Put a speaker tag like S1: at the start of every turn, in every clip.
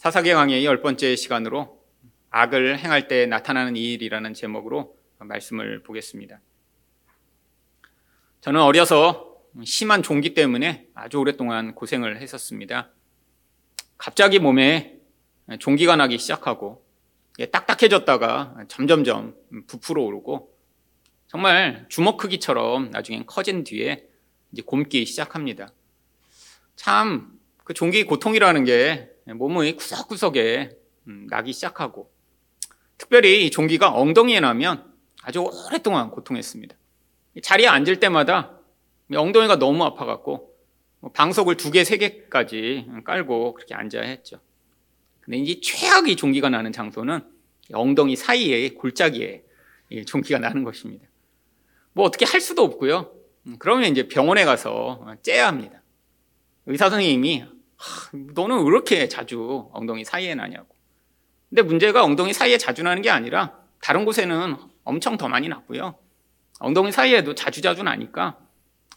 S1: 사사기 강의 열 번째 시간으로 악을 행할 때 나타나는 일이라는 제목으로 말씀을 보겠습니다. 저는 어려서 심한 종기 때문에 아주 오랫동안 고생을 했었습니다. 갑자기 몸에 종기가 나기 시작하고 딱딱해졌다가 점점점 부풀어 오르고 정말 주먹 크기처럼 나중엔 커진 뒤에 이제 곪기 시작합니다. 참 그 종기 고통이라는 게 몸의 구석구석에 음, 나기 시작하고 특별히 이 종기가 엉덩이에 나면 아주 오랫동안 고통했습니다. 자리에 앉을 때마다 엉덩이가 너무 아파갖고 뭐 방석을 두 개, 세 개까지 깔고 그렇게 앉아야 했죠. 근데 이제 최악의 종기가 나는 장소는 엉덩이 사이에 골짜기에 종기가 나는 것입니다. 뭐 어떻게 할 수도 없고요. 음, 그러면 이제 병원에 가서 째야 합니다. 의사 선생님이 너는 왜 이렇게 자주 엉덩이 사이에 나냐고. 근데 문제가 엉덩이 사이에 자주 나는 게 아니라 다른 곳에는 엄청 더 많이 났고요. 엉덩이 사이에도 자주자주 나니까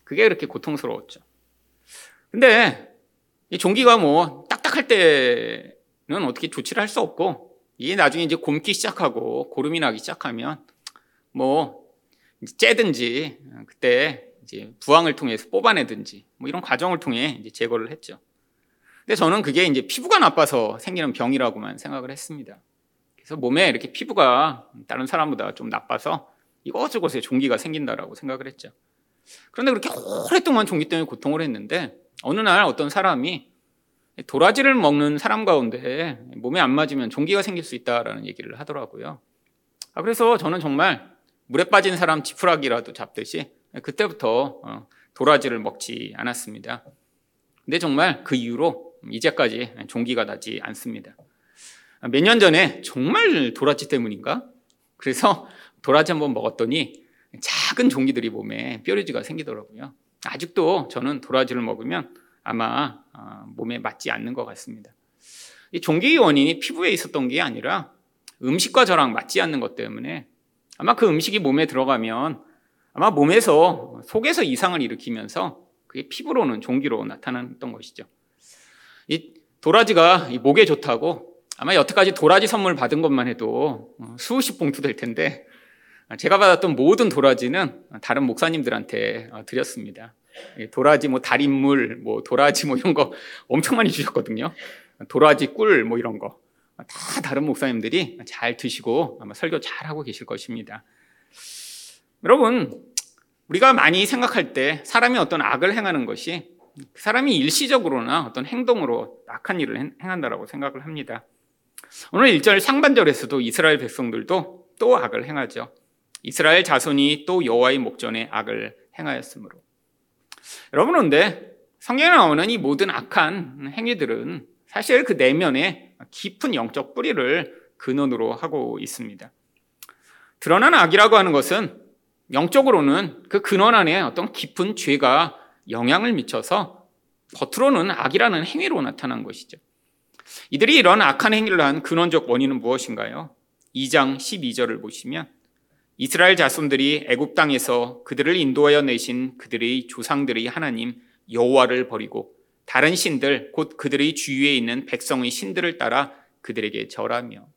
S1: 그게 그렇게 고통스러웠죠. 근데 이 종기가 뭐 딱딱할 때는 어떻게 조치를 할 수 없고 이게 나중에 이제 곪기 시작하고 고름이 나기 시작하면 뭐 째든지 그때 이제 부항을 통해서 뽑아내든지 뭐 이런 과정을 통해 이제 제거를 했죠. 근데 저는 그게 이제 피부가 나빠서 생기는 병이라고만 생각을 했습니다. 그래서 몸에 이렇게 피부가 다른 사람보다 좀 나빠서 이것저것에 종기가 생긴다라고 생각을 했죠. 그런데 그렇게 오랫동안 종기 때문에 고통을 했는데 어느 날 어떤 사람이 도라지를 먹는 사람 가운데 몸에 안 맞으면 종기가 생길 수 있다라는 얘기를 하더라고요. 아, 그래서 저는 정말 물에 빠진 사람 지푸라기라도 잡듯이 그때부터 어, 도라지를 먹지 않았습니다. 근데 정말 그 이후로 이제까지 종기가 나지 않습니다. 몇 년 전에 정말 도라지 때문인가? 그래서 도라지 한번 먹었더니 작은 종기들이 몸에 뾰루지가 생기더라고요. 아직도 저는 도라지를 먹으면 아마 어, 몸에 맞지 않는 것 같습니다. 이 종기의 원인이 피부에 있었던 게 아니라 음식과 저랑 맞지 않는 것 때문에 아마 그 음식이 몸에 들어가면 아마 몸에서 속에서 이상을 일으키면서 그게 피부로는 종기로 나타났던 것이죠. 이 도라지가 이 목에 좋다고 아마 여태까지 도라지 선물 받은 것만 해도 어, 수십 봉투 될 텐데 제가 받았던 모든 도라지는 다른 목사님들한테 어, 드렸습니다. 도라지 뭐 달인물, 뭐 도라지 뭐 이런 거 엄청 많이 주셨거든요. 도라지 꿀 뭐 이런 거. 다 다른 목사님들이 잘 드시고 아마 설교 잘 하고 계실 것입니다. 여러분, 우리가 많이 생각할 때 사람이 어떤 악을 행하는 것이 그 사람이 일시적으로나 어떤 행동으로 악한 일을 행한다라고 생각을 합니다. 오늘 1절 상반절에서도 이스라엘 백성들도 또 악을 행하죠. 이스라엘 자손이 또 여호와의 목전에 악을 행하였으므로. 여러분 그런데 성경에 나오는 이 모든 악한 행위들은 사실 그 내면에 깊은 영적 뿌리를 근원으로 하고 있습니다. 드러난 악이라고 하는 것은 영적으로는 그 근원 안에 어떤 깊은 죄가 영향을 미쳐서 겉으로는 악이라는 행위로 나타난 것이죠. 이들이 이런 악한 행위를 한 근원적 원인은 무엇인가요? 2장 12절을 보시면 이스라엘 자손들이 애굽 땅에서 그들을 인도하여 내신 그들의 조상들의 하나님 여호와를 버리고 다른 신들 곧 그들의 주위에 있는 백성의 신들을 따라 그들에게 절하며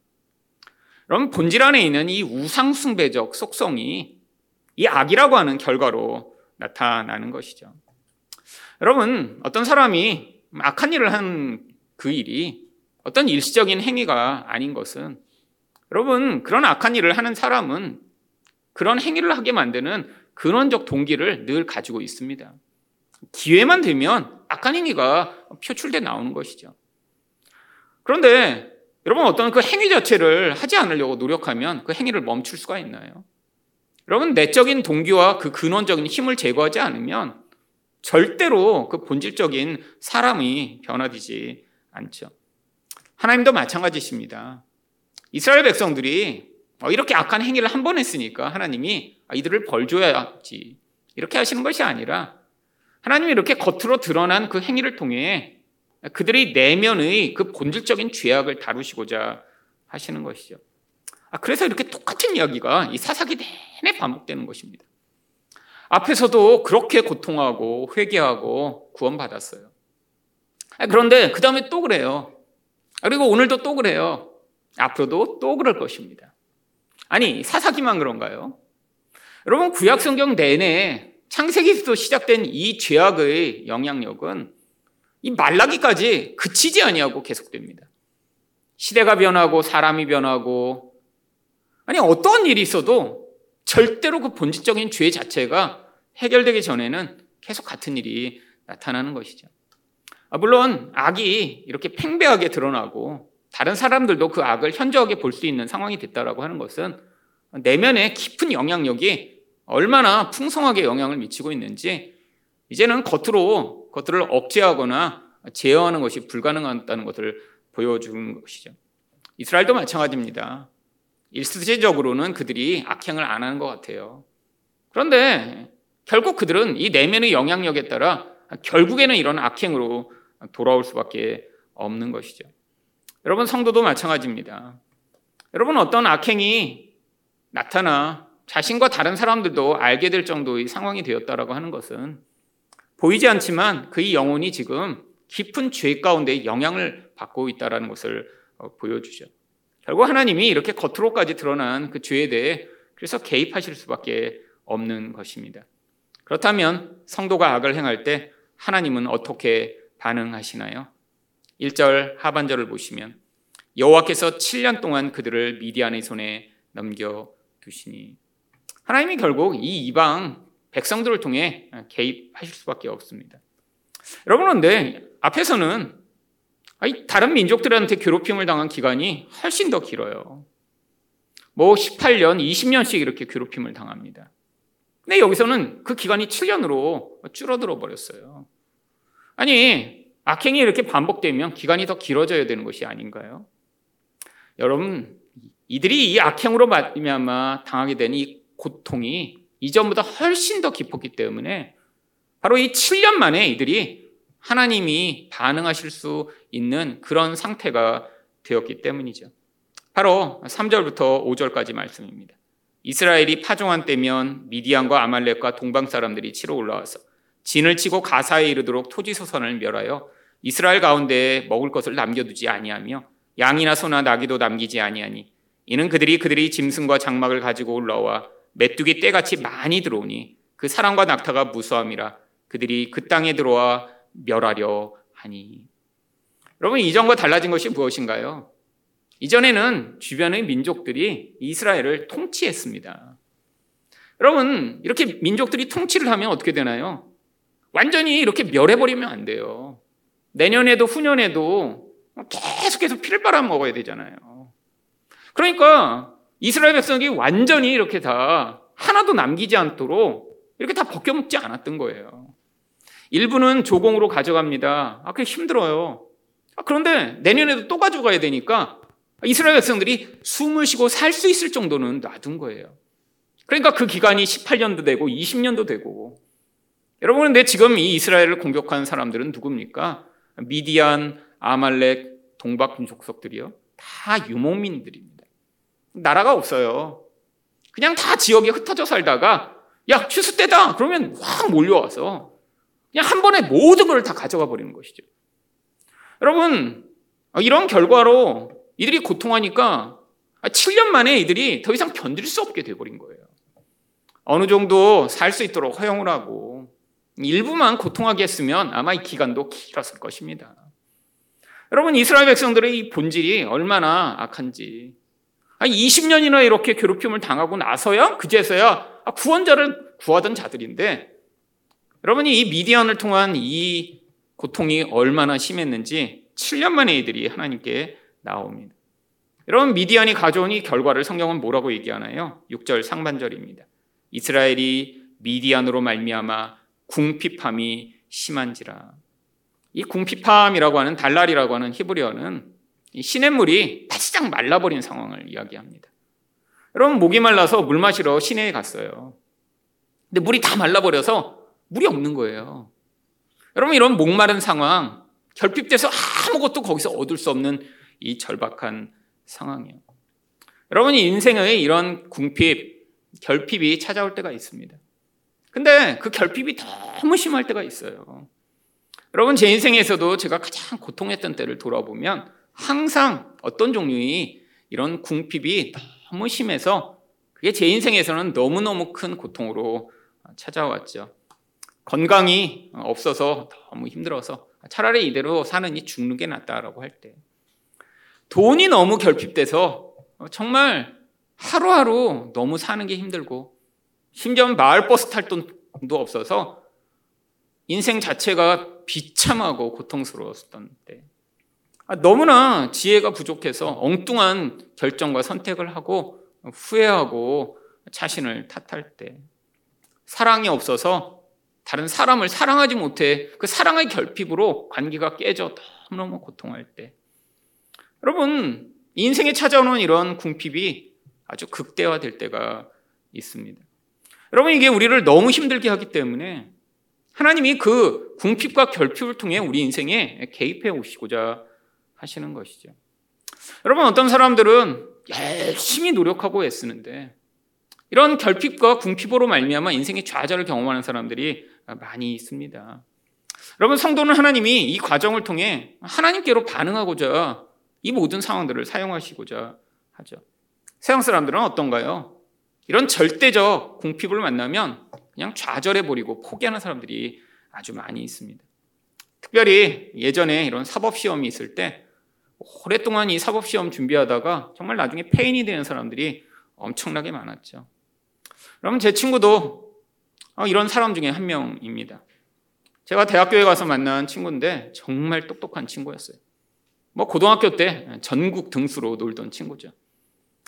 S1: 그럼 본질 안에 있는 이 우상 숭배적 속성이 이 악이라고 하는 결과로 나타나는 것이죠. 여러분, 어떤 사람이 악한 일을 한 그 일이 어떤 일시적인 행위가 아닌 것은 여러분, 그런 악한 일을 하는 사람은 그런 행위를 하게 만드는 근원적 동기를 늘 가지고 있습니다. 기회만 되면 악한 행위가 표출돼 나오는 것이죠. 그런데 여러분 어떤 그 행위 자체를 하지 않으려고 노력하면 그 행위를 멈출 수가 있나요? 여러분 내적인 동기와 그 근원적인 힘을 제거하지 않으면 절대로 그 본질적인 사람이 변화되지 않죠. 하나님도 마찬가지십니다. 이스라엘 백성들이 어, 이렇게 악한 행위를 한 번 했으니까 하나님이 아, 이들을 벌 줘야지 이렇게 하시는 것이 아니라 하나님이 이렇게 겉으로 드러난 그 행위를 통해 그들의 내면의 그 본질적인 죄악을 다루시고자 하시는 것이죠. 아, 그래서 이렇게 똑같은 이야기가 이 사사기 내내 반복되는 것입니다. 앞에서도 그렇게 고통하고 회개하고 구원받았어요. 아, 그런데 그 다음에 또 그래요. 그리고 오늘도 또 그래요. 앞으로도 또 그럴 것입니다. 아니, 사사기만 그런가요? 여러분, 구약 성경 내내 창세기부터 시작된 이 죄악의 영향력은 이 말라기까지 그치지 아니하고 계속됩니다. 시대가 변하고 사람이 변하고 아니 어떠한 일이 있어도 절대로 그 본질적인 죄 자체가 해결되기 전에는 계속 같은 일이 나타나는 것이죠. 아, 물론 악이 이렇게 팽배하게 드러나고 다른 사람들도 그 악을 현저하게 볼 수 있는 상황이 됐다라고 하는 것은 내면에 깊은 영향력이 얼마나 풍성하게 영향을 미치고 있는지 이제는 겉으로 겉을 억제하거나 제어하는 것이 불가능하다는 것을 보여주는 것이죠. 이스라엘도 마찬가지입니다. 일시적으로는 그들이 악행을 안 하는 것 같아요. 그런데 결국 그들은 이 내면의 영향력에 따라 결국에는 이런 악행으로 돌아올 수밖에 없는 것이죠. 여러분 성도도 마찬가지입니다. 여러분 어떤 악행이 나타나 자신과 다른 사람들도 알게 될 정도의 상황이 되었다라고 하는 것은 보이지 않지만 그의 영혼이 지금 깊은 죄 가운데 영향을 받고 있다라는 것을 어, 보여주죠. 결국 하나님이 이렇게 겉으로까지 드러난 그 죄에 대해 그래서 개입하실 수밖에 없는 것입니다. 그렇다면 성도가 악을 행할 때 하나님은 어떻게 반응하시나요? 1절 하반절을 보시면 여호와께서 7년 동안 그들을 미디안의 손에 넘겨 두시니 하나님이 결국 이 이방 백성들을 통해 개입하실 수밖에 없습니다. 여러분 그런데 앞에서는 다른 민족들한테 괴롭힘을 당한 기간이 훨씬 더 길어요. 뭐 18년, 20년씩 이렇게 괴롭힘을 당합니다. 근데 여기서는 그 기간이 7년으로 줄어들어 버렸어요. 아니, 악행이 이렇게 반복되면 기간이 더 길어져야 되는 것이 아닌가요? 여러분, 이들이 이 악행으로 말미암아 당하게 된이 고통이 이전보다 훨씬 더 깊었기 때문에 바로 이 7년 만에 이들이 하나님이 반응하실 수 있는 그런 상태가 되었기 때문이죠. 바로 3절부터 5절까지 말씀입니다. 이스라엘이 파종한 때면 미디안과 아말렉과 동방 사람들이 치러 올라와서 진을 치고 가사에 이르도록 토지 소선을 멸하여 이스라엘 가운데 먹을 것을 남겨두지 아니하며 양이나 소나 나귀도 남기지 아니하니 이는 그들이 그들이 짐승과 장막을 가지고 올라와 메뚜기 떼같이 많이 들어오니 그 사랑과 낙타가 무수함이라 그들이 그 땅에 들어와 멸하려 하니. 여러분, 이전과 달라진 것이 무엇인가요? 이전에는 주변의 민족들이 이스라엘을 통치했습니다. 여러분, 이렇게 민족들이 통치를 하면 어떻게 되나요? 완전히 이렇게 멸해버리면 안 돼요. 내년에도 후년에도 계속해서 피를 빨아 먹어야 되잖아요. 그러니까 이스라엘 백성이 완전히 이렇게 다 하나도 남기지 않도록 이렇게 다 벗겨먹지 않았던 거예요. 일부는 조공으로 가져갑니다. 아, 그게 힘들어요. 아, 그런데 내년에도 또 가져가야 되니까 이스라엘 백성들이 숨을 쉬고 살 수 있을 정도는 놔둔 거예요. 그러니까 그 기간이 18년도 되고 20년도 되고 여러분 근데 지금 이 이스라엘을 공격한 사람들은 누굽니까? 미디안, 아말렉, 동박 족속들이요. 다 유목민들입니다. 나라가 없어요. 그냥 다 지역에 흩어져 살다가 야 취수 때다 그러면 확 몰려와서 그냥 한 번에 모든 걸 다 가져가 버리는 것이죠. 여러분, 이런 결과로 이들이 고통하니까 7년 만에 이들이 더 이상 견딜 수 없게 돼버린 거예요. 어느 정도 살 수 있도록 허용을 하고 일부만 고통하게 했으면 아마 이 기간도 길었을 것입니다. 여러분, 이스라엘 백성들의 이 본질이 얼마나 악한지. 20년이나 이렇게 괴롭힘을 당하고 나서야, 그제서야 구원자를 구하던 자들인데, 여러분이 이 미디안을 통한 이 고통이 얼마나 심했는지 7년 만에 이들이 하나님께 나옵니다. 여러분 미디안이 가져온 이 결과를 성경은 뭐라고 얘기하나요? 6절 상반절입니다. 이스라엘이 미디안으로 말미암아 궁핍함이 심한지라. 이 궁핍함이라고 하는 달랄이라고 하는 히브리어는 시냇물이 바싹 말라버린 상황을 이야기합니다. 여러분 목이 말라서 물 마시러 시내에 갔어요. 근데 물이 다 말라버려서 물이 없는 거예요. 여러분 이런 목마른 상황, 결핍돼서 아무것도 거기서 얻을 수 없는 이 절박한 상황이에요. 여러분이 인생의 이런 궁핍, 결핍이 찾아올 때가 있습니다. 근데 그 결핍이 너무 심할 때가 있어요. 여러분 제 인생에서도 제가 가장 고통했던 때를 돌아보면 항상 어떤 종류의 이런 궁핍이 너무 심해서 그게 제 인생에서는 너무너무 큰 고통으로 찾아왔죠. 건강이 없어서 너무 힘들어서 차라리 이대로 사느니 죽는 게 낫다라고 할 때. 돈이 너무 결핍돼서 정말 하루하루 너무 사는 게 힘들고 심지어 마을 버스 탈 돈도 없어서 인생 자체가 비참하고 고통스러웠던 때. 아, 너무나 지혜가 부족해서 엉뚱한 결정과 선택을 하고 후회하고 자신을 탓할 때. 사랑이 없어서 다른 사람을 사랑하지 못해 그 사랑의 결핍으로 관계가 깨져 너무너무 고통할 때. 여러분, 인생에 찾아오는 이런 궁핍이 아주 극대화될 때가 있습니다. 여러분, 이게 우리를 너무 힘들게 하기 때문에 하나님이 그 궁핍과 결핍을 통해 우리 인생에 개입해 오시고자 하시는 것이죠. 여러분, 어떤 사람들은 열심히 노력하고 애쓰는데 이런 결핍과 궁핍으로 말미암아 인생의 좌절을 경험하는 사람들이 많이 있습니다. 여러분 성도는 하나님이 이 과정을 통해 하나님께로 반응하고자 이 모든 상황들을 사용하시고자 하죠. 세상 사람들은 어떤가요? 이런 절대적 궁핍을 만나면 그냥 좌절해 버리고 포기하는 사람들이 아주 많이 있습니다. 특별히 예전에 이런 사법 시험이 있을 때 오랫동안 이 사법 시험 준비하다가 정말 나중에 폐인이 되는 사람들이 엄청나게 많았죠. 여러분 제 친구도 이런 사람 중에 한 명입니다. 제가 대학교에 가서 만난 친구인데 정말 똑똑한 친구였어요. 뭐 고등학교 때 전국 등수로 놀던 친구죠.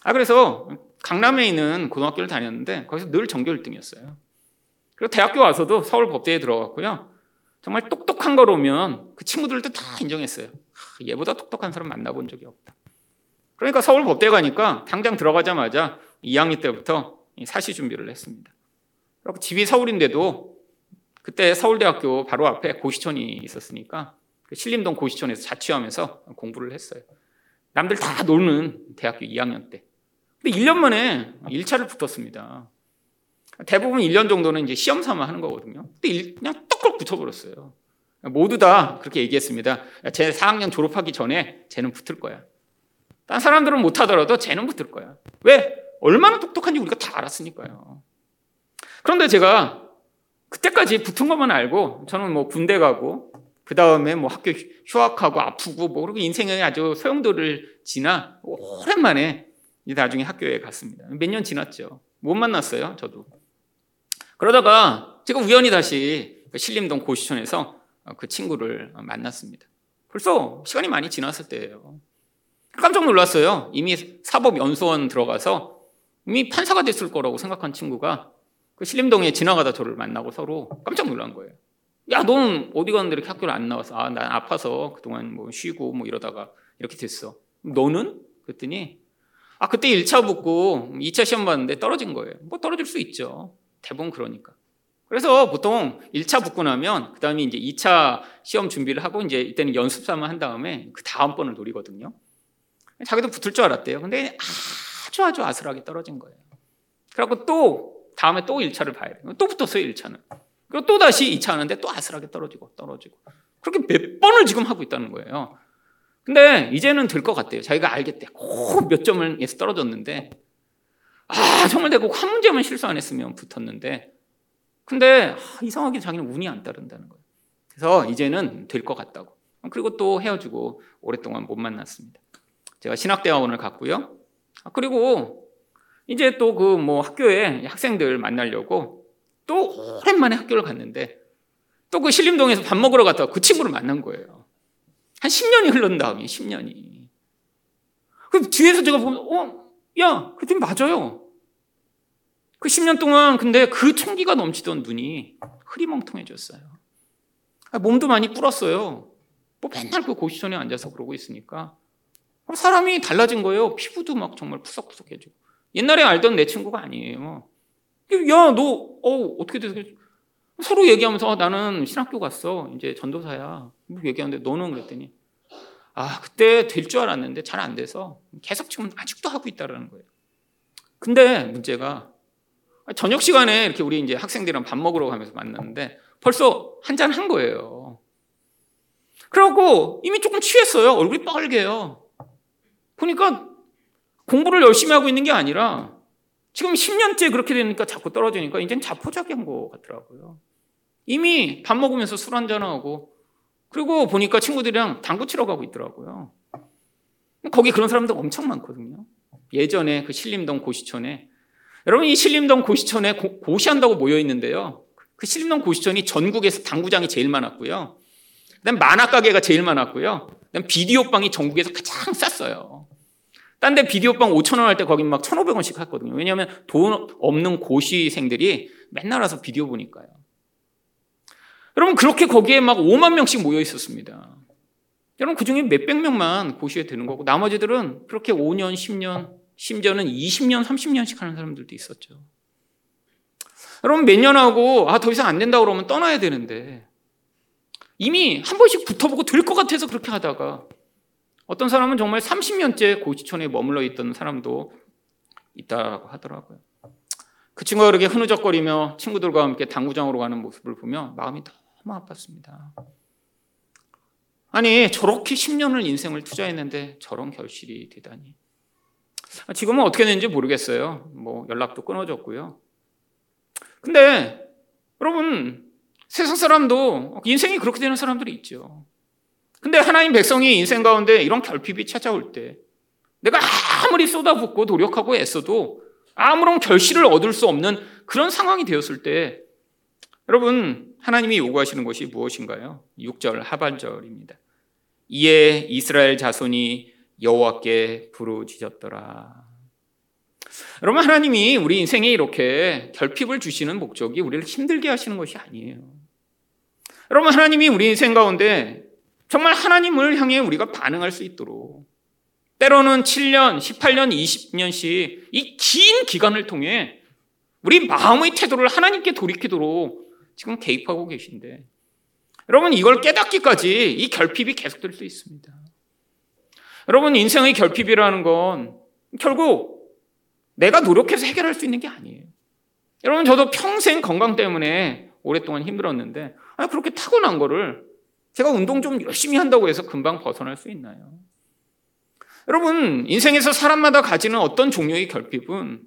S1: 아 그래서 강남에 있는 고등학교를 다녔는데 거기서 늘 전교 1등이었어요. 그리고 대학교 와서도 서울 법대에 들어갔고요. 정말 똑똑한 걸 오면 그 친구들도 다 인정했어요. 얘보다 똑똑한 사람 만나본 적이 없다. 그러니까 서울 법대 가니까 당장 들어가자마자 2학년 때부터 사시 준비를 했습니다. 그리고 집이 서울인데도 그때 서울대학교 바로 앞에 고시촌이 있었으니까 그 신림동 고시촌에서 자취하면서 공부를 했어요. 남들 다 노는 대학교 2학년 때. 근데 1년 만에 1차를 붙었습니다. 대부분 1년 정도는 이제 시험 삼아 하는 거거든요. 근데 그냥 떡걸 붙어버렸어요. 모두 다 그렇게 얘기했습니다. 제 4학년 졸업하기 전에 쟤는 붙을 거야. 딴 사람들은 못하더라도 쟤는 붙을 거야. 왜? 얼마나 똑똑한지 우리가 다 알았으니까요. 그런데 제가 그때까지 붙은 것만 알고 저는 뭐 군대 가고 그 다음에 뭐 학교 휴학하고 아프고 뭐 그리고 인생에 아주 소용돌이를 지나 오랜만에 나중에 학교에 갔습니다. 몇 년 지났죠. 못 만났어요, 저도. 그러다가 제가 우연히 다시 그 신림동 고시촌에서 그 친구를 만났습니다. 벌써 시간이 많이 지났을 때예요. 깜짝 놀랐어요. 이미 사법연수원 들어가서 이미 판사가 됐을 거라고 생각한 친구가 그 신림동에 지나가다 저를 만나고 서로 깜짝 놀란 거예요. 야, 너는 어디 갔는데 이렇게 학교를 안 나와서? 아, 난 아파서 그동안 뭐 쉬고 뭐 이러다가 이렇게 됐어. 너는? 그랬더니, 아, 그때 1차 붙고 2차 시험 봤는데 떨어진 거예요. 뭐 떨어질 수 있죠. 대부분 그러니까. 그래서 보통 1차 붙고 나면 그 다음에 이제 2차 시험 준비를 하고 이제 이때는 연습 삼아 한 다음에 그 다음 번을 노리거든요. 자기도 붙을 줄 알았대요. 근데 아주 아주 아슬하게 떨어진 거예요. 그래갖고 또 다음에 또 1차를 봐야 돼요. 또 붙었어요, 1차는. 그리고 또 다시 2차 하는데 또 아슬하게 떨어지고 떨어지고. 그렇게 몇 번을 지금 하고 있다는 거예요. 근데 이제는 될 것 같대요. 자기가 알겠대. 꼭몇 점을 에서 떨어졌는데 아, 정말 내가 한 문제만 실수 안 했으면 붙었는데 근데 아, 이상하게 자기는 운이 안 따른다는 거예요. 그래서 이제는 될 것 같다고. 그리고 또 헤어지고 오랫동안 못 만났습니다. 제가 신학대학원을 갔고요. 아, 그리고 이제 또 그 뭐 학교에 학생들 만나려고 또 오랜만에 학교를 갔는데 또 그 신림동에서 밥 먹으러 갔다가 그 친구를 만난 거예요. 한 10년이 흘른 다음에 10년이. 그 뒤에서 제가 보면 어, 야, 그랬더니 맞아요. 그 10년 동안 근데 그 총기가 넘치던 눈이 흐리멍텅해졌어요. 아, 몸도 많이 불었어요. 뭐 맨날 그 고시촌에 앉아서 그러고 있으니까 사람이 달라진 거예요. 피부도 막 정말 푸석푸석해지고. 옛날에 알던 내 친구가 아니에요. 야, 너, 어, 어떻게 됐어? 서로 얘기하면서 아, 나는 신학교 갔어. 이제 전도사야. 뭐 얘기하는데 너는 그랬더니 아, 그때 될 줄 알았는데 잘 안 돼서 계속 지금 아직도 하고 있다라는 거예요. 근데 문제가 저녁 시간에 이렇게 우리 이제 학생들이랑 밥 먹으러 가면서 만났는데 벌써 한 잔 한 거예요. 그래갖고 이미 조금 취했어요. 얼굴이 빨개요. 보니까 공부를 열심히 하고 있는 게 아니라 지금 10년째 그렇게 되니까 자꾸 떨어지니까 이젠 자포자기한 것 같더라고요. 이미 밥 먹으면서 술 한잔하고 그리고 보니까 친구들이랑 당구 치러 가고 있더라고요. 거기 그런 사람들 엄청 많거든요. 예전에 그 신림동 고시촌에 여러분 이 신림동 고시촌에 고, 시한다고 모여 있는데요. 그 신림동 고시촌이 전국에서 당구장이 제일 많았고요. 그다음 만화 가게가 제일 많았고요. 그다음 비디오 방이 전국에서 가장 쌌어요. 딴 데 비디오 방 5천 원 할 때 거기 막 1,500원씩 했거든요. 왜냐하면 돈 없는 고시생들이 맨날 와서 비디오 보니까요. 여러분 그렇게 거기에 막 5만 명씩 모여 있었습니다. 여러분 그 중에 몇백 명만 고시에 되는 거고 나머지들은 그렇게 5년, 10년, 심지어는 20년, 30년씩 하는 사람들도 있었죠. 여러분 몇 년 하고 아 더 이상 안 된다 그러면 떠나야 되는데 이미 한 번씩 붙어보고 될 것 같아서 그렇게 하다가 어떤 사람은 정말 30년째 고시촌에 머물러 있던 사람도 있다고 하더라고요. 그 친구가 그렇게 흐느적거리며 친구들과 함께 당구장으로 가는 모습을 보며 마음이 너무 아팠습니다. 아니, 저렇게 10년을 인생을 투자했는데 저런 결실이 되다니. 지금은 어떻게 되는지 모르겠어요. 뭐 연락도 끊어졌고요. 근데 여러분 세상 사람도 인생이 그렇게 되는 사람들이 있죠. 근데 하나님 백성이 인생 가운데 이런 결핍이 찾아올 때 내가 아무리 쏟아붓고 노력하고 애써도 아무런 결실을 얻을 수 없는 그런 상황이 되었을 때 여러분 하나님이 요구하시는 것이 무엇인가요? 6절 하반절입니다. 이에 이스라엘 자손이 여호와께 부르짖었더라. 여러분 하나님이 우리 인생에 이렇게 결핍을 주시는 목적이 우리를 힘들게 하시는 것이 아니에요. 여러분 하나님이 우리 인생 가운데 정말 하나님을 향해 우리가 반응할 수 있도록 때로는 7년, 18년, 20년씩 이 긴 기간을 통해 우리 마음의 태도를 하나님께 돌이키도록 지금 개입하고 계신데 여러분 이걸 깨닫기까지 이 결핍이 계속될 수 있습니다. 여러분 인생의 결핍이라는 건 결국 내가 노력해서 해결할 수 있는 게 아니에요. 여러분 저도 평생 건강 때문에 오랫동안 힘들었는데 아, 그렇게 타고난 거를 제가 운동 좀 열심히 한다고 해서 금방 벗어날 수 있나요? 여러분 인생에서 사람마다 가지는 어떤 종류의 결핍은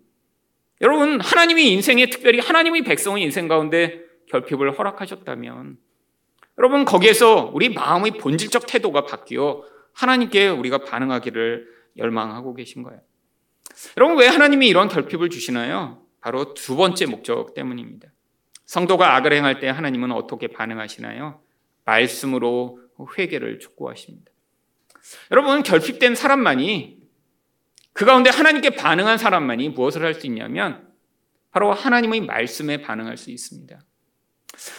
S1: 여러분 하나님이 인생에 특별히 하나님의 백성의 인생 가운데 결핍을 허락하셨다면 여러분 거기에서 우리 마음의 본질적 태도가 바뀌어 하나님께 우리가 반응하기를 열망하고 계신 거예요. 여러분 왜 하나님이 이런 결핍을 주시나요? 바로 두 번째 목적 때문입니다. 성도가 악을 행할 때 하나님은 어떻게 반응하시나요? 말씀으로 회개를 촉구하십니다. 여러분 결핍된 사람만이 그 가운데 하나님께 반응한 사람만이 무엇을 할 수 있냐면 바로 하나님의 말씀에 반응할 수 있습니다.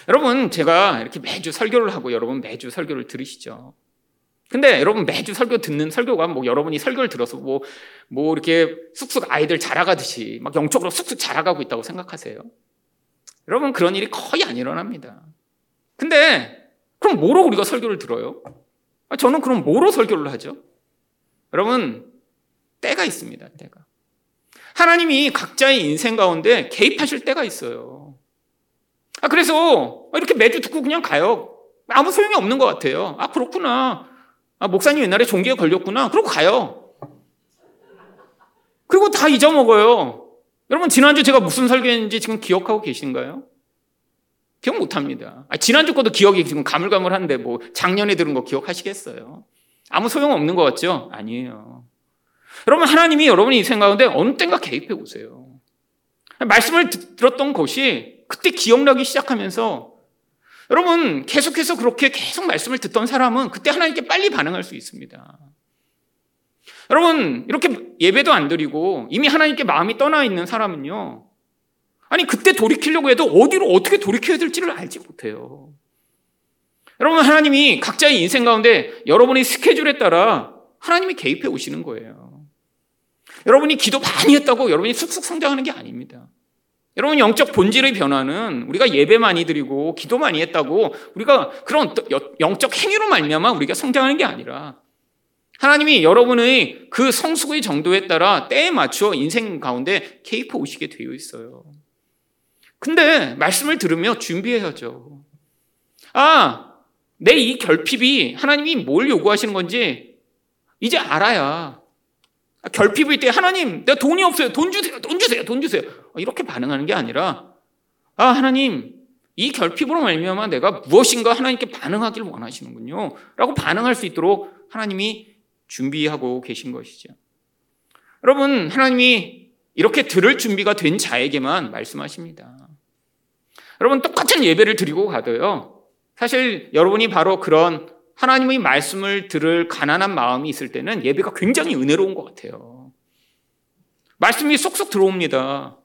S1: 여러분 제가 이렇게 매주 설교를 하고 여러분 매주 설교를 들으시죠. 근데 여러분 매주 설교 듣는 설교가 뭐 여러분이 설교를 들어서 뭐, 뭐 이렇게 쑥쑥 아이들 자라가듯이 막 영적으로 쑥쑥 자라가고 있다고 생각하세요? 여러분 그런 일이 거의 안 일어납니다. 근데 그럼 뭐로 우리가 설교를 들어요? 아, 저는 그럼 뭐로 설교를 하죠? 여러분 때가 있습니다. 때가. 하나님이 각자의 인생 가운데 개입하실 때가 있어요. 아, 그래서 이렇게 매주 듣고 그냥 가요. 아무 소용이 없는 것 같아요. 아, 그렇구나. 아, 목사님 옛날에 종기에 걸렸구나. 그러고 가요. 그리고 다 잊어먹어요. 여러분, 지난주 제가 무슨 설교했는지 지금 기억하고 계신가요? 기억 못 합니다. 아, 지난주 것도 기억이 지금 가물가물한데 뭐 작년에 들은 거 기억하시겠어요? 아무 소용 없는 것 같죠? 아니에요. 여러분, 하나님이 여러분의 인생 가운데 어느 땐가 개입해 오세요. 말씀을 들었던 것이 그때 기억나기 시작하면서 여러분, 계속해서 그렇게 계속 말씀을 듣던 사람은 그때 하나님께 빨리 반응할 수 있습니다. 여러분, 이렇게 예배도 안 드리고 이미 하나님께 마음이 떠나 있는 사람은요. 아니, 그때 돌이키려고 해도 어디로 어떻게 돌이켜야 될지를 알지 못해요. 여러분, 하나님이 각자의 인생 가운데 여러분의 스케줄에 따라 하나님이 개입해 오시는 거예요. 여러분이 기도 많이 했다고 여러분이 쑥쑥 성장하는 게 아닙니다. 여러분 영적 본질의 변화는 우리가 예배 많이 드리고 기도 많이 했다고 우리가 그런 영적 행위로 말미암아 우리가 성장하는 게 아니라 하나님이 여러분의 그 성숙의 정도에 따라 때에 맞추어 인생 가운데 케이프 오시게 되어 있어요. 근데 말씀을 들으며 준비해야죠. 아, 내 이 결핍이 하나님이 뭘 요구하시는 건지 이제 알아야. 결핍일 때 하나님 내가 돈이 없어요. 돈 주세요 돈 주세요 돈 주세요. 이렇게 반응하는 게 아니라 아 하나님 이 결핍으로 말미암아 내가 무엇인가 하나님께 반응하기를 원하시는군요. 라고 반응할 수 있도록 하나님이 준비하고 계신 것이죠. 여러분 하나님이 이렇게 들을 준비가 된 자에게만 말씀하십니다 여러분 똑같은 예배를 드리고 가도요 사실 여러분이 바로 그런 하나님의 말씀을 들을 가난한 마음이 있을 때는 예배가 굉장히 은혜로운 것 같아요. 말씀이 쏙쏙 들어옵니다.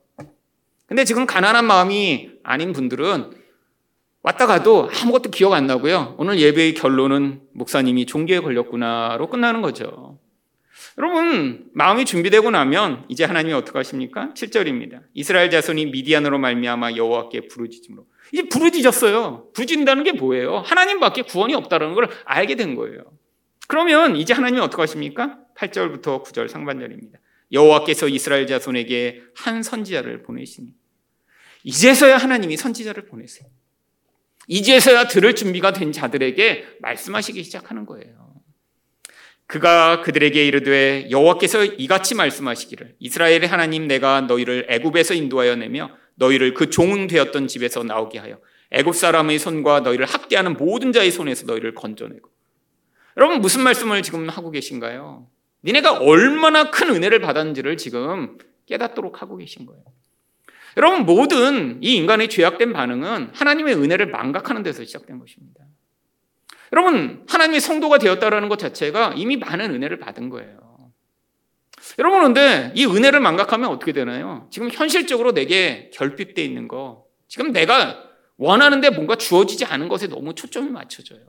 S1: 근데 지금 가난한 마음이 아닌 분들은 왔다 가도 아무것도 기억 안 나고요. 오늘 예배의 결론은 목사님이 종교에 걸렸구나로 끝나는 거죠. 여러분, 마음이 준비되고 나면 이제 하나님이 어떻게 하십니까? 7절입니다. 이스라엘 자손이 미디안으로 말미암아 여호와께 부르짖음으로 이제 부르짖었어요. 부르짖는다는 게 뭐예요? 하나님밖에 구원이 없다는 걸 알게 된 거예요. 그러면 이제 하나님이 어떻게 하십니까? 8절부터 9절 상반절입니다. 여호와께서 이스라엘 자손에게 한 선지자를 보내시니 이제서야 하나님이 선지자를 보내세요. 이제서야 들을 준비가 된 자들에게 말씀하시기 시작하는 거예요. 그가 그들에게 이르되 여호와께서 이같이 말씀하시기를 이스라엘의 하나님 내가 너희를 애굽에서 인도하여 내며 너희를 그 종은 되었던 집에서 나오게 하여 애굽 사람의 손과 너희를 학대하는 모든 자의 손에서 너희를 건져내고 여러분 무슨 말씀을 지금 하고 계신가요? 니네가 얼마나 큰 은혜를 받았는지를 지금 깨닫도록 하고 계신 거예요. 여러분 모든 이 인간의 죄악된 반응은 하나님의 은혜를 망각하는 데서 시작된 것입니다. 여러분 하나님의 성도가 되었다라는 것 자체가 이미 많은 은혜를 받은 거예요. 여러분, 그런데 이 은혜를 망각하면 어떻게 되나요? 지금 현실적으로 내게 결핍되어 있는 거, 지금 내가 원하는데 뭔가 주어지지 않은 것에 너무 초점이 맞춰져요.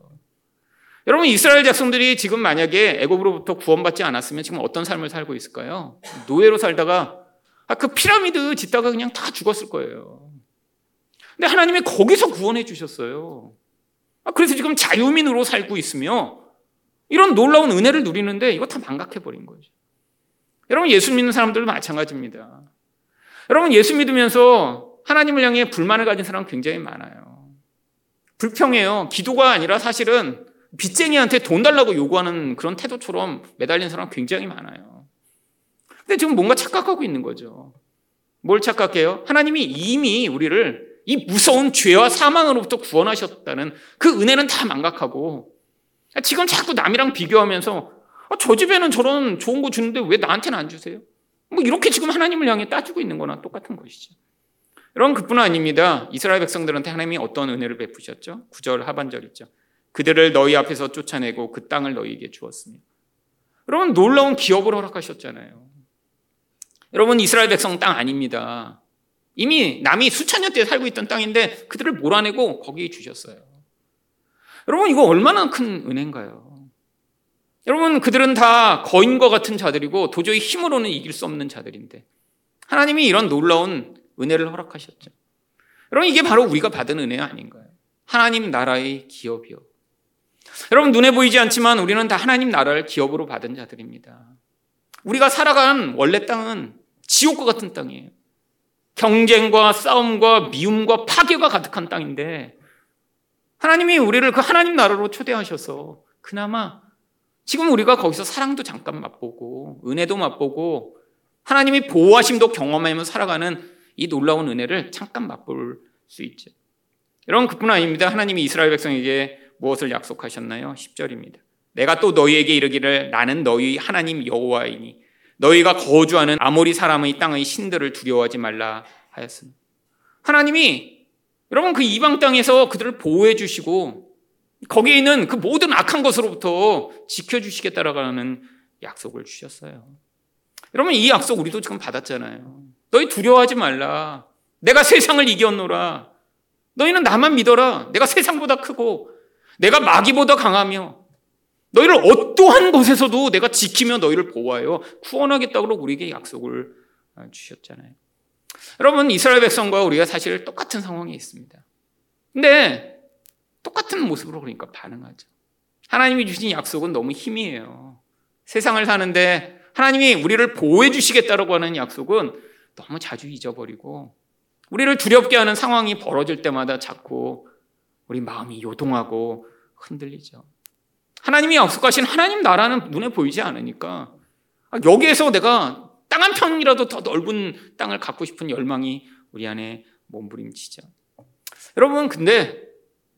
S1: 여러분, 이스라엘 백성들이 지금 만약에 애굽으로부터 구원받지 않았으면 지금 어떤 삶을 살고 있을까요? 노예로 살다가 아, 그 피라미드 짓다가 그냥 다 죽었을 거예요. 근데 하나님이 거기서 구원해 주셨어요. 아, 그래서 지금 자유민으로 살고 있으며 이런 놀라운 은혜를 누리는데 이거 다 망각해 버린 거죠. 여러분 예수 믿는 사람들도 마찬가지입니다. 여러분 예수 믿으면서 하나님을 향해 불만을 가진 사람 굉장히 많아요. 불평해요. 기도가 아니라 사실은 빚쟁이한테 돈 달라고 요구하는 그런 태도처럼 매달린 사람 굉장히 많아요. 근데 지금 뭔가 착각하고 있는 거죠. 뭘 착각해요? 하나님이 이미 우리를 이 무서운 죄와 사망으로부터 구원하셨다는 그 은혜는 다 망각하고 지금 자꾸 남이랑 비교하면서 아, 저 집에는 저런 좋은 거 주는데 왜 나한테는 안 주세요? 뭐 이렇게 지금 하나님을 향해 따지고 있는 거나 똑같은 것이죠. 여러분 그뿐 아닙니다. 이스라엘 백성들한테 하나님이 어떤 은혜를 베푸셨죠? 9절 하반절 있죠. 그들을 너희 앞에서 쫓아내고 그 땅을 너희에게 주었으니. 여러분 놀라운 기업을 허락하셨잖아요. 여러분 이스라엘 백성 땅 아닙니다. 이미 남이 수천 년째 살고 있던 땅인데 그들을 몰아내고 거기 주셨어요. 여러분 이거 얼마나 큰 은혜인가요? 여러분, 그들은 다 거인과 같은 자들이고 도저히 힘으로는 이길 수 없는 자들인데 하나님이 이런 놀라운 은혜를 허락하셨죠. 여러분, 이게 바로 우리가 받은 은혜 아닌가요? 하나님 나라의 기업이요. 여러분, 눈에 보이지 않지만 우리는 다 하나님 나라를 기업으로 받은 자들입니다. 우리가 살아간 원래 땅은 지옥과 같은 땅이에요. 경쟁과 싸움과 미움과 파괴가 가득한 땅인데 하나님이 우리를 그 하나님 나라로 초대하셔서 그나마 지금 우리가 거기서 사랑도 잠깐 맛보고 은혜도 맛보고 하나님이 보호하심도 경험하면서 살아가는 이 놀라운 은혜를 잠깐 맛볼 수 있죠. 여러분 그뿐 아닙니다. 하나님이 이스라엘 백성에게 무엇을 약속하셨나요? 10절입니다. 내가 또 너희에게 이르기를 나는 너희 하나님 여호와이니 너희가 거주하는 아모리 사람의 땅의 신들을 두려워하지 말라 하였습니다. 하나님이 여러분 그 이방 땅에서 그들을 보호해 주시고 거기에 있는 그 모든 악한 것으로부터 지켜 주시겠다라는 약속을 주셨어요. 여러분, 이 약속 우리도 지금 받았잖아요. 너희 두려워하지 말라. 내가 세상을 이겼노라. 너희는 나만 믿어라. 내가 세상보다 크고, 내가 마귀보다 강하며, 너희를 어떠한 곳에서도 내가 지키며 너희를 보호하여 구원하겠다고 우리에게 약속을 주셨잖아요. 여러분, 이스라엘 백성과 우리가 사실 똑같은 상황에 있습니다. 근데 똑같은 모습으로 그러니까 반응하죠. 하나님이 주신 약속은 너무 힘이에요. 세상을 사는데 하나님이 우리를 보호해 주시겠다라고 하는 약속은 너무 자주 잊어버리고 우리를 두렵게 하는 상황이 벌어질 때마다 자꾸 우리 마음이 요동하고 흔들리죠. 하나님이 약속하신 하나님 나라는 눈에 보이지 않으니까 아, 여기에서 내가 땅 한 편이라도 더 넓은 땅을 갖고 싶은 열망이 우리 안에 몸부림치죠. 여러분, 근데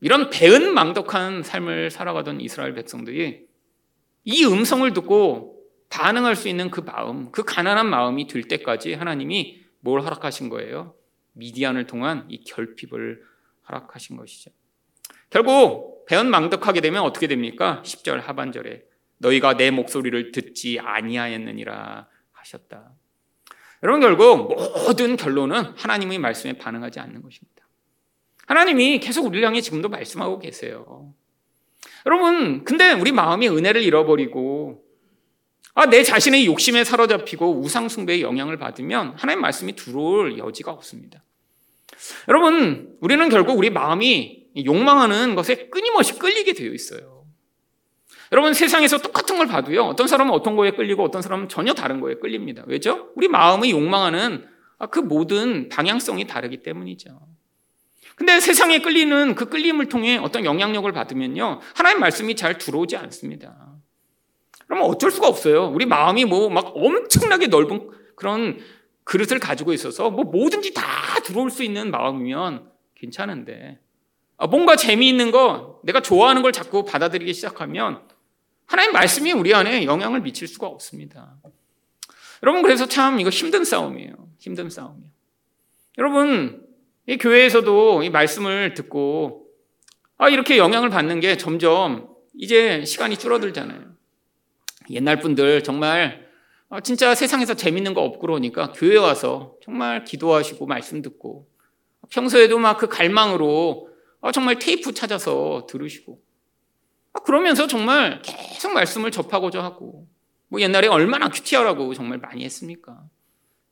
S1: 이런 배은망덕한 삶을 살아가던 이스라엘 백성들이 이 음성을 듣고 반응할 수 있는 그 마음, 그 가난한 마음이 들 때까지 하나님이 뭘 허락하신 거예요? 미디안을 통한 이 결핍을 허락하신 것이죠. 결국 배은망덕하게 되면 어떻게 됩니까? 10절 하반절에 너희가 내 목소리를 듣지 아니하였느니라 하셨다. 여러분 결국 모든 결론은 하나님의 말씀에 반응하지 않는 것입니다. 하나님이 계속 우리를 향해 지금도 말씀하고 계세요. 여러분, 근데 우리 마음이 은혜를 잃어버리고 아, 내 자신의 욕심에 사로잡히고 우상 숭배의 영향을 받으면 하나님 말씀이 들어올 여지가 없습니다. 여러분, 우리는 결국 우리 마음이 욕망하는 것에 끊임없이 끌리게 되어 있어요. 여러분, 세상에서 똑같은 걸 봐도요, 어떤 사람은 어떤 거에 끌리고 어떤 사람은 전혀 다른 거에 끌립니다. 왜죠? 우리 마음이 욕망하는 그 모든 방향성이 다르기 때문이죠. 근데 세상에 끌리는 그 끌림을 통해 어떤 영향력을 받으면요, 하나님 말씀이 잘 들어오지 않습니다. 그러면 어쩔 수가 없어요. 우리 마음이 뭐 막 엄청나게 넓은 그런 그릇을 가지고 있어서 뭐 뭐든지 다 들어올 수 있는 마음이면 괜찮은데 아, 뭔가 재미있는 거 내가 좋아하는 걸 자꾸 받아들이기 시작하면 하나님 말씀이 우리 안에 영향을 미칠 수가 없습니다. 여러분 그래서 참 이거 힘든 싸움이에요. 힘든 싸움이에요. 여러분 이 교회에서도 이 말씀을 듣고 아 이렇게 영향을 받는 게 점점 이제 시간이 줄어들잖아요. 옛날 분들 정말 어, 진짜 세상에서 재밌는 거 없고 그러니까 교회 와서 정말 기도하시고 말씀 듣고 평소에도 막 그 갈망으로 어, 정말 테이프 찾아서 들으시고 아, 그러면서 정말 계속 말씀을 접하고자 하고 뭐 옛날에 얼마나 큐티하라고 정말 많이 했습니까?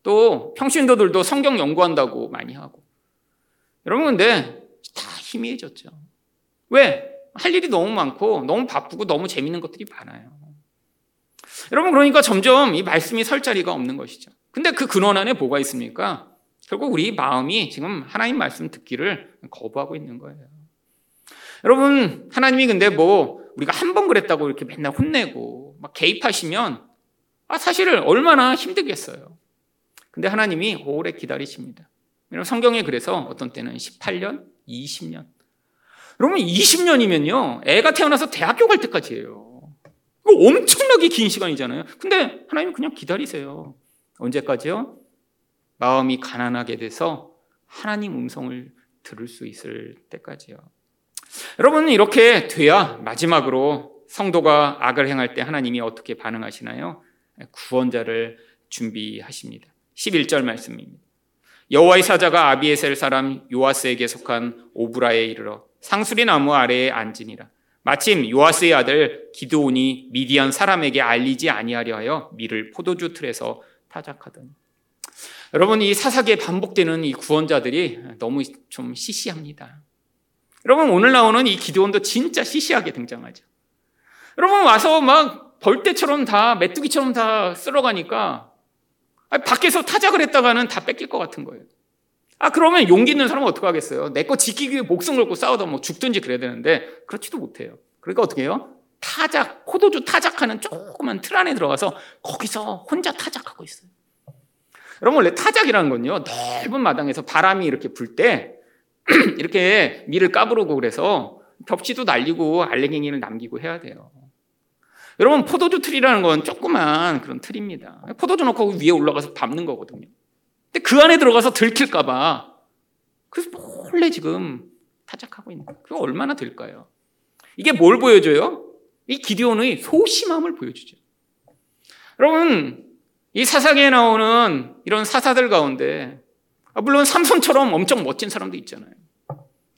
S1: 또 평신도들도 성경 연구한다고 많이 하고 여러분 근데 다 희미해졌죠. 왜? 할 일이 너무 많고 너무 바쁘고 너무 재밌는 것들이 많아요. 여러분 그러니까 점점 이 말씀이 설 자리가 없는 것이죠. 근데 그 근원 안에 뭐가 있습니까? 결국 우리 마음이 지금 하나님 말씀 듣기를 거부하고 있는 거예요. 여러분 하나님이 근데 뭐 우리가 한 번 그랬다고 이렇게 맨날 혼내고 막 개입하시면 아 사실 얼마나 힘들겠어요. 근데 하나님이 오래 기다리십니다. 여러분 성경에 그래서 어떤 때는 18년, 20년. 여러분 20년이면요. 애가 태어나서 대학교 갈 때까지예요. 엄청나게 긴 시간이잖아요. 근데 하나님 그냥 기다리세요. 언제까지요? 마음이 가난하게 돼서 하나님 음성을 들을 수 있을 때까지요. 여러분 이렇게 돼야 마지막으로 성도가 악을 행할 때 하나님이 어떻게 반응하시나요? 구원자를 준비하십니다. 11절 말씀입니다. 여호와의 사자가 아비에셀 사람 요아스에게 속한 오브라에 이르러 상수리 나무 아래에 앉으니라. 마침 요아스의 아들 기드온이 미디안 사람에게 알리지 아니하려 하여 밀을 포도주 틀에서 타작하더니 여러분 이 사사기에 반복되는 이 구원자들이 너무 좀 시시합니다. 여러분 오늘 나오는 이 기드온도 진짜 시시하게 등장하죠. 여러분 와서 막 벌떼처럼 다 메뚜기처럼 다 쓸어가니까 밖에서 타작을 했다가는 다 뺏길 것 같은 거예요. 아, 그러면 용기 있는 사람은 어떻게 하겠어요? 내 거 지키기 위해 목숨 걸고 싸우다 뭐 죽든지 그래야 되는데, 그렇지도 못해요. 그러니까 어떻게 해요? 타작, 포도주 타작하는 조그만 틀 안에 들어가서 거기서 혼자 타작하고 있어요. 여러분, 원래 타작이라는 건요, 넓은 마당에서 바람이 이렇게 불 때, 이렇게 밀을 까부르고 그래서 벽지도 날리고 알레갱이를 남기고 해야 돼요. 여러분, 포도주 틀이라는 건 조그만 그런 틀입니다. 포도주 넣고 위에 올라가서 밟는 거거든요. 근데 그 안에 들어가서 들킬까봐 그래서 몰래 지금 타작하고 있는 거예요. 그거 얼마나 될까요? 이게 뭘 보여줘요? 이 기디온의 소심함을 보여주죠. 여러분, 이 사상에 나오는 이런 사사들 가운데, 아, 물론 삼손처럼 엄청 멋진 사람도 있잖아요.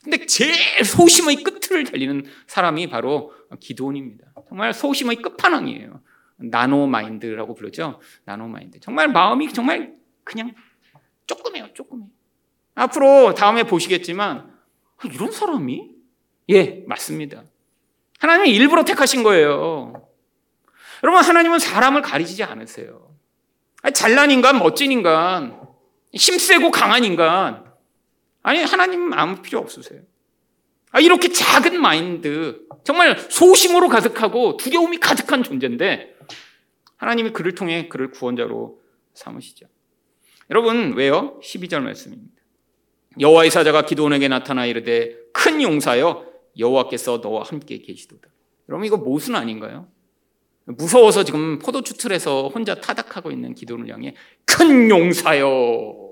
S1: 근데 제일 소심의 끝을 달리는 사람이 바로 기도원입니다. 정말 소심의 끝판왕이에요. 나노 마인드라고 부르죠. 나노 마인드. 정말 마음이 정말 그냥 조금해요, 조금해. 앞으로 다음에 보시겠지만 아, 이런 사람이 예 맞습니다. 하나님이 일부러 택하신 거예요. 여러분 하나님은 사람을 가리지 않으세요. 잘난 인간, 멋진 인간, 힘세고 강한 인간 아니 하나님 아무 필요 없으세요. 아, 이렇게 작은 마인드, 정말 소심으로 가득하고 두려움이 가득한 존재인데 하나님이 그를 통해 그를 구원자로 삼으시죠. 여러분 왜요? 12절 말씀입니다. 여호와의 사자가 기도원에게 나타나 이르되 큰 용사여 여호와께서 너와 함께 계시도다. 여러분 이거 모순 아닌가요? 무서워서 지금 포도주 틀에서 혼자 타닥하고 있는 기도를 향해 큰 용사여.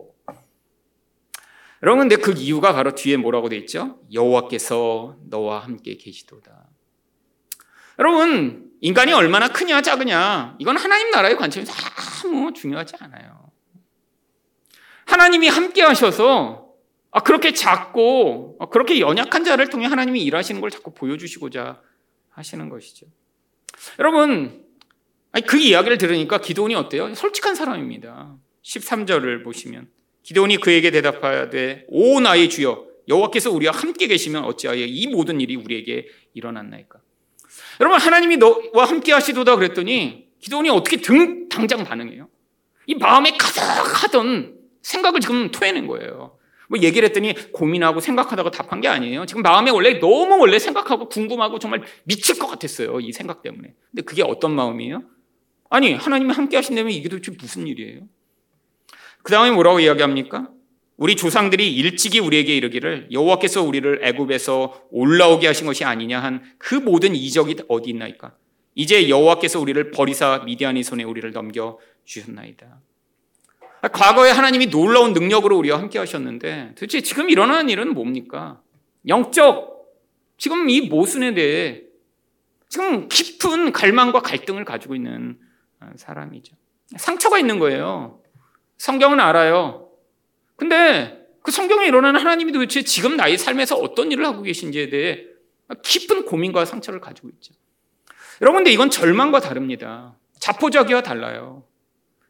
S1: 여러분 근데 그 이유가 바로 뒤에 뭐라고 돼 있죠? 여호와께서 너와 함께 계시도다. 여러분 인간이 얼마나 크냐 작으냐 이건 하나님 나라의 관점에서 아무 중요하지 않아요. 하나님이 함께 하셔서 아, 그렇게 작고 그렇게 연약한 자를 통해 하나님이 일하시는 걸 자꾸 보여주시고자 하시는 것이죠. 여러분, 그 이야기를 들으니까 기도원이 어때요? 솔직한 사람입니다. 13절을 보시면 기도원이 그에게 대답하되 오 나의 주여 여호와께서 우리와 함께 계시면 어찌하여 이 모든 일이 우리에게 일어났나이까? 여러분 하나님이 너와 함께 하시도다 그랬더니 기도원이 어떻게 등 당장 반응해요? 이 마음에 가득하던 생각을 지금 토해낸 거예요. 뭐 얘기를 했더니 고민하고 생각하다가 답한 게 아니에요. 지금 마음에 원래 너무 원래 생각하고 궁금하고 정말 미칠 것 같았어요. 이 생각 때문에. 근데 그게 어떤 마음이에요? 아니, 하나님이 함께 하신다면 이게 도대체 무슨 일이에요? 그 다음에 뭐라고 이야기합니까? 우리 조상들이 일찍이 우리에게 이르기를 여호와께서 우리를 애굽에서 올라오게 하신 것이 아니냐 한 그 모든 이적이 어디 있나이까? 이제 여호와께서 우리를 버리사 미디안의 손에 우리를 넘겨 주셨나이다. 과거에 하나님이 놀라운 능력으로 우리와 함께 하셨는데 도대체 지금 일어나는 일은 뭡니까? 영적 지금 이 모순에 대해 지금 깊은 갈망과 갈등을 가지고 있는 사람이죠. 상처가 있는 거예요. 성경은 알아요. 근데 그 성경에 일어나는 하나님이 도대체 지금 나의 삶에서 어떤 일을 하고 계신지에 대해 깊은 고민과 상처를 가지고 있죠. 여러분, 근데 이건 절망과 다릅니다. 자포자기와 달라요.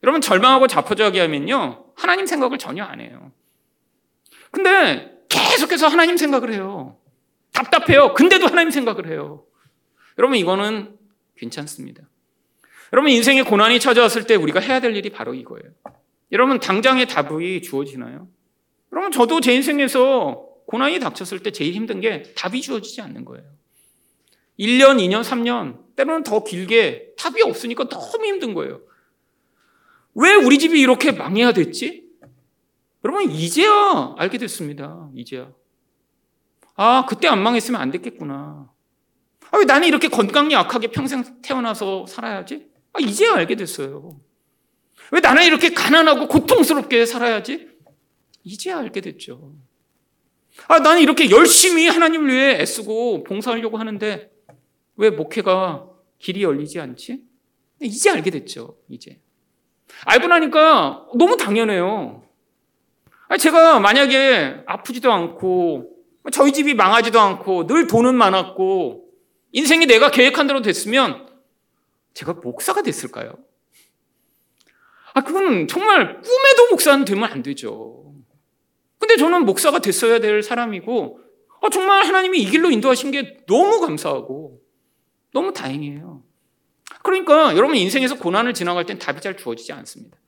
S1: 여러분 절망하고 자포자기하면요 하나님 생각을 전혀 안 해요. 근데 계속해서 하나님 생각을 해요. 답답해요. 근데도 하나님 생각을 해요. 여러분 이거는 괜찮습니다. 여러분 인생의 고난이 찾아왔을 때 우리가 해야 될 일이 바로 이거예요. 여러분 당장의 답이 주어지나요? 여러분 저도 제 인생에서 고난이 닥쳤을 때 제일 힘든 게 답이 주어지지 않는 거예요. 1년, 2년, 3년, 때로는 더 길게 답이 없으니까 너무 힘든 거예요. 왜 우리 집이 이렇게 망해야 됐지? 여러분, 이제야 알게 됐습니다. 이제야. 아, 그때 안 망했으면 안 됐겠구나. 아, 왜 나는 이렇게 건강이 약하게 평생 태어나서 살아야지? 아, 이제야 알게 됐어요. 왜 나는 이렇게 가난하고 고통스럽게 살아야지? 이제야 알게 됐죠. 아, 나는 이렇게 열심히 하나님을 위해 애쓰고 봉사하려고 하는데 왜 목회가 길이 열리지 않지? 이제 알게 됐죠, 이제. 알고 나니까 너무 당연해요. 제가 만약에 아프지도 않고 저희 집이 망하지도 않고 늘 돈은 많았고 인생이 내가 계획한 대로 됐으면 제가 목사가 됐을까요? 아, 그건 정말 꿈에도 목사는 되면 안 되죠. 근데 저는 목사가 됐어야 될 사람이고, 아, 정말 하나님이 이 길로 인도하신 게 너무 감사하고, 너무 다행이에요. 그러니까 여러분 인생에서 고난을 지나갈 땐 답이 잘 주어지지 않습니다.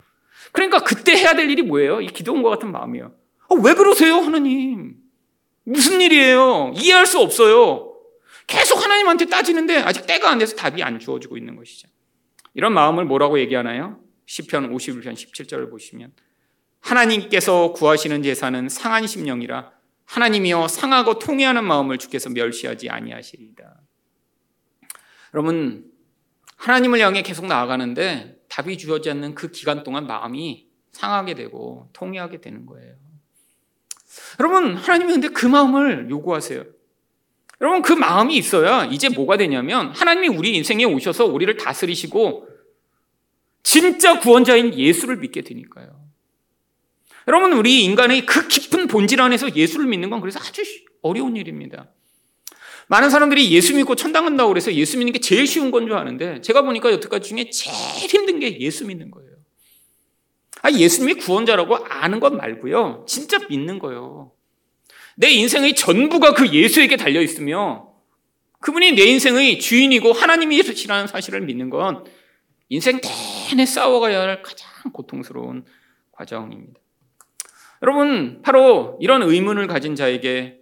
S1: 그러니까 그때 해야 될 일이 뭐예요? 이 기도원과 같은 마음이에요. 아, 왜 그러세요, 하나님? 무슨 일이에요? 이해할 수 없어요. 계속 하나님한테 따지는데 아직 때가 안 돼서 답이 안 주어지고 있는 것이죠. 이런 마음을 뭐라고 얘기하나요? 10편 51편 17절을 보시면 하나님께서 구하시는 제사는 상한 심령이라 하나님이여 상하고 통회하는 마음을 주께서 멸시하지 아니하시리이다. 여러분 하나님을 향해 계속 나아가는데 답이 주어지지 않는 그 기간 동안 마음이 상하게 되고 통해하게 되는 거예요. 여러분, 하나님이 근데 그 마음을 요구하세요. 여러분, 그 마음이 있어야 이제 뭐가 되냐면 하나님이 우리 인생에 오셔서 우리를 다스리시고 진짜 구원자인 예수를 믿게 되니까요. 여러분, 우리 인간의 그 깊은 본질 안에서 예수를 믿는 건 그래서 아주 어려운 일입니다. 많은 사람들이 예수 믿고 천당 간다고 그래서 예수 믿는 게 제일 쉬운 건 줄 아는데 제가 보니까 여태까지 중에 제일 힘든 게 예수 믿는 거예요. 아, 예수님이 구원자라고 아는 것 말고요. 진짜 믿는 거예요. 내 인생의 전부가 그 예수에게 달려 있으며 그분이 내 인생의 주인이고 하나님이시라는 사실을 믿는 건 인생 내내 싸워가야 할 가장 고통스러운 과정입니다. 여러분, 바로 이런 의문을 가진 자에게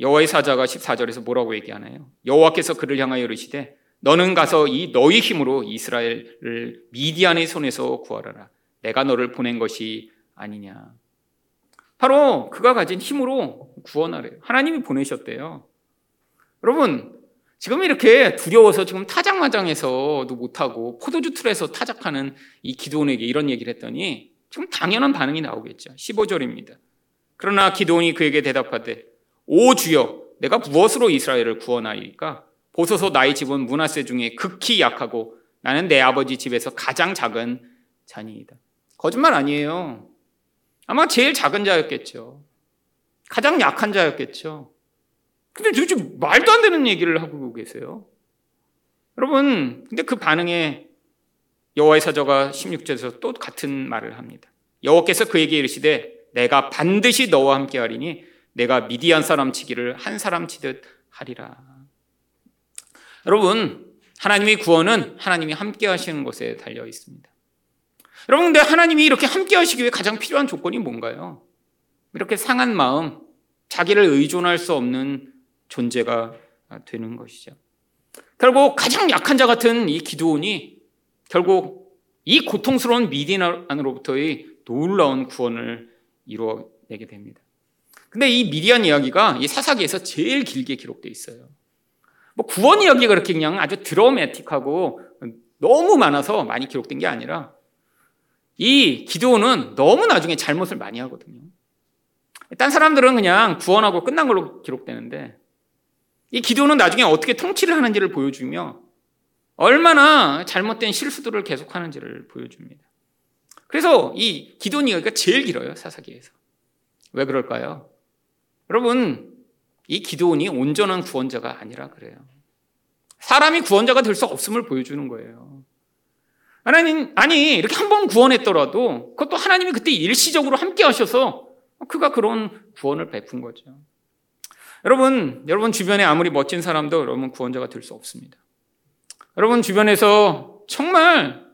S1: 여호와의 사자가 14절에서 뭐라고 얘기하나요? 여호와께서 그를 향하여 이르시되 너는 가서 이 너희 힘으로 이스라엘을 미디안의 손에서 구하라. 내가 너를 보낸 것이 아니냐. 바로 그가 가진 힘으로 구원하래요. 하나님이 보내셨대요. 여러분, 지금 이렇게 두려워서 지금 타작마장에서도 못하고 포도주 틀에서 타작하는 이 기도원에게 이런 얘기를 했더니 지금 당연한 반응이 나오겠죠. 15절입니다. 그러나 기도원이 그에게 대답하되 오 주여 내가 무엇으로 이스라엘을 구원하리까 보소서 나의 집은 문하세 중에 극히 약하고 나는 내 아버지 집에서 가장 작은 자니이다. 거짓말 아니에요. 아마 제일 작은 자였겠죠. 가장 약한 자였겠죠. 근데 도대체 말도 안 되는 얘기를 하고 계세요. 여러분, 근데 그 반응에 여호와의 사자가 16절에서 또 같은 말을 합니다. 여호와께서 그에게 이르시되 내가 반드시 너와 함께 하리니 내가 미디안 사람 치기를 한 사람 치듯 하리라. 여러분, 하나님의 구원은 하나님이 함께 하시는 것에 달려 있습니다. 여러분, 근데 하나님이 이렇게 함께 하시기 위해 가장 필요한 조건이 뭔가요? 이렇게 상한 마음, 자기를 의존할 수 없는 존재가 되는 것이죠. 결국 가장 약한 자 같은 이 기도원이 결국 이 고통스러운 미디안으로부터의 놀라운 구원을 이루어내게 됩니다. 근데 이 미디안 이야기가 이 사사기에서 제일 길게 기록되어 있어요. 뭐 구원 이야기가 그렇게 그냥 아주 드라마틱하고 너무 많아서 많이 기록된 게 아니라 이 기도는 너무 나중에 잘못을 많이 하거든요. 딴 사람들은 그냥 구원하고 끝난 걸로 기록되는데 이 기도는 나중에 어떻게 통치를 하는지를 보여주며 얼마나 잘못된 실수들을 계속하는지를 보여줍니다. 그래서 이 이야기가 제일 길어요, 사사기에서. 왜 그럴까요? 여러분, 이 기도원이 온전한 구원자가 아니라 그래요. 사람이 구원자가 될 수 없음을 보여주는 거예요. 하나님, 아니, 이렇게 한 번 구원했더라도 그것도 하나님이 그때 일시적으로 함께 하셔서 그가 그런 구원을 베푼 거죠. 여러분, 여러분 주변에 아무리 멋진 사람도 여러분 구원자가 될 수 없습니다. 여러분 주변에서 정말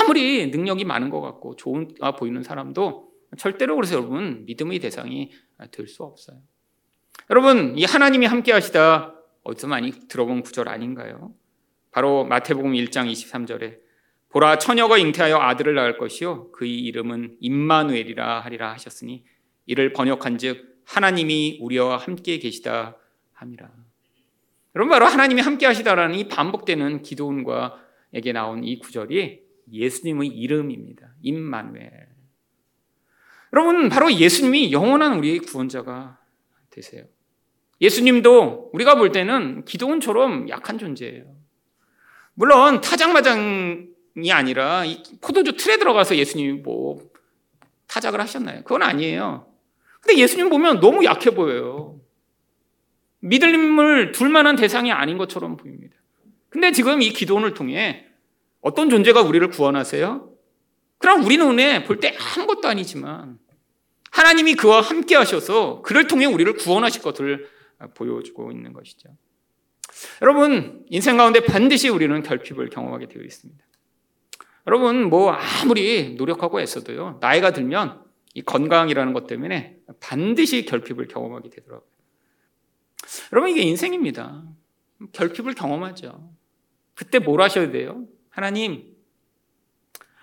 S1: 아무리 능력이 많은 것 같고 좋은 보이는 사람도 절대로 그래서 여러분 믿음의 대상이 될 수 없어요. 여러분, 이 하나님이 함께 하시다 어디서 많이 들어본 구절 아닌가요? 바로 마태복음 1장 23절에 보라 처녀가 잉태하여 아들을 낳을 것이요 그의 이름은 임마누엘이라 하리라 하셨으니 이를 번역한즉 하나님이 우리와 함께 계시다 함이라. 여러분 바로 하나님이 함께 하시다라는 이 반복되는 기도원과에게 나온 이 구절이 예수님의 이름입니다. 임마누엘. 여러분 바로 예수님이 영원한 우리의 구원자가 되세요. 예수님도 우리가 볼 때는 기도원처럼 약한 존재예요. 물론 타작마장이 아니라 포도주 틀에 들어가서 예수님이 뭐 타작을 하셨나요? 그건 아니에요. 근데 예수님 보면 너무 약해 보여요. 믿음을 둘 만한 대상이 아닌 것처럼 보입니다. 근데 지금 이 기도원을 통해 어떤 존재가 우리를 구원하세요? 그럼 우리 눈에 볼 때 아무것도 아니지만 하나님이 그와 함께 하셔서 그를 통해 우리를 구원하실 것을 보여주고 있는 것이죠. 여러분, 인생 가운데 반드시 우리는 결핍을 경험하게 되어 있습니다. 여러분, 뭐 아무리 노력하고 애써도요, 나이가 들면 이 건강이라는 것 때문에 반드시 결핍을 경험하게 되더라고요. 여러분, 이게 인생입니다. 결핍을 경험하죠. 그때 뭘 하셔야 돼요? 하나님,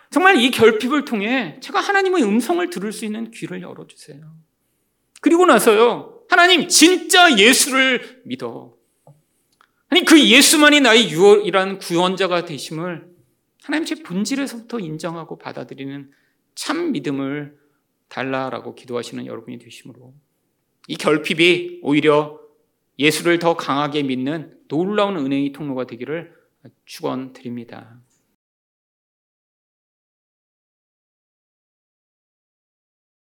S1: 정말 이 결핍을 통해 제가 하나님의 음성을 들을 수 있는 귀를 열어주세요. 그리고 나서요, 하나님, 진짜 예수를 믿어. 아니, 그 예수만이 나의 유일한 구원자가 되심을 하나님 제 본질에서부터 인정하고 받아들이는 참 믿음을 달라라고 기도하시는 여러분이 되심으로 이 결핍이 오히려 예수를 더 강하게 믿는 놀라운 은혜의 통로가 되기를 축원드립니다.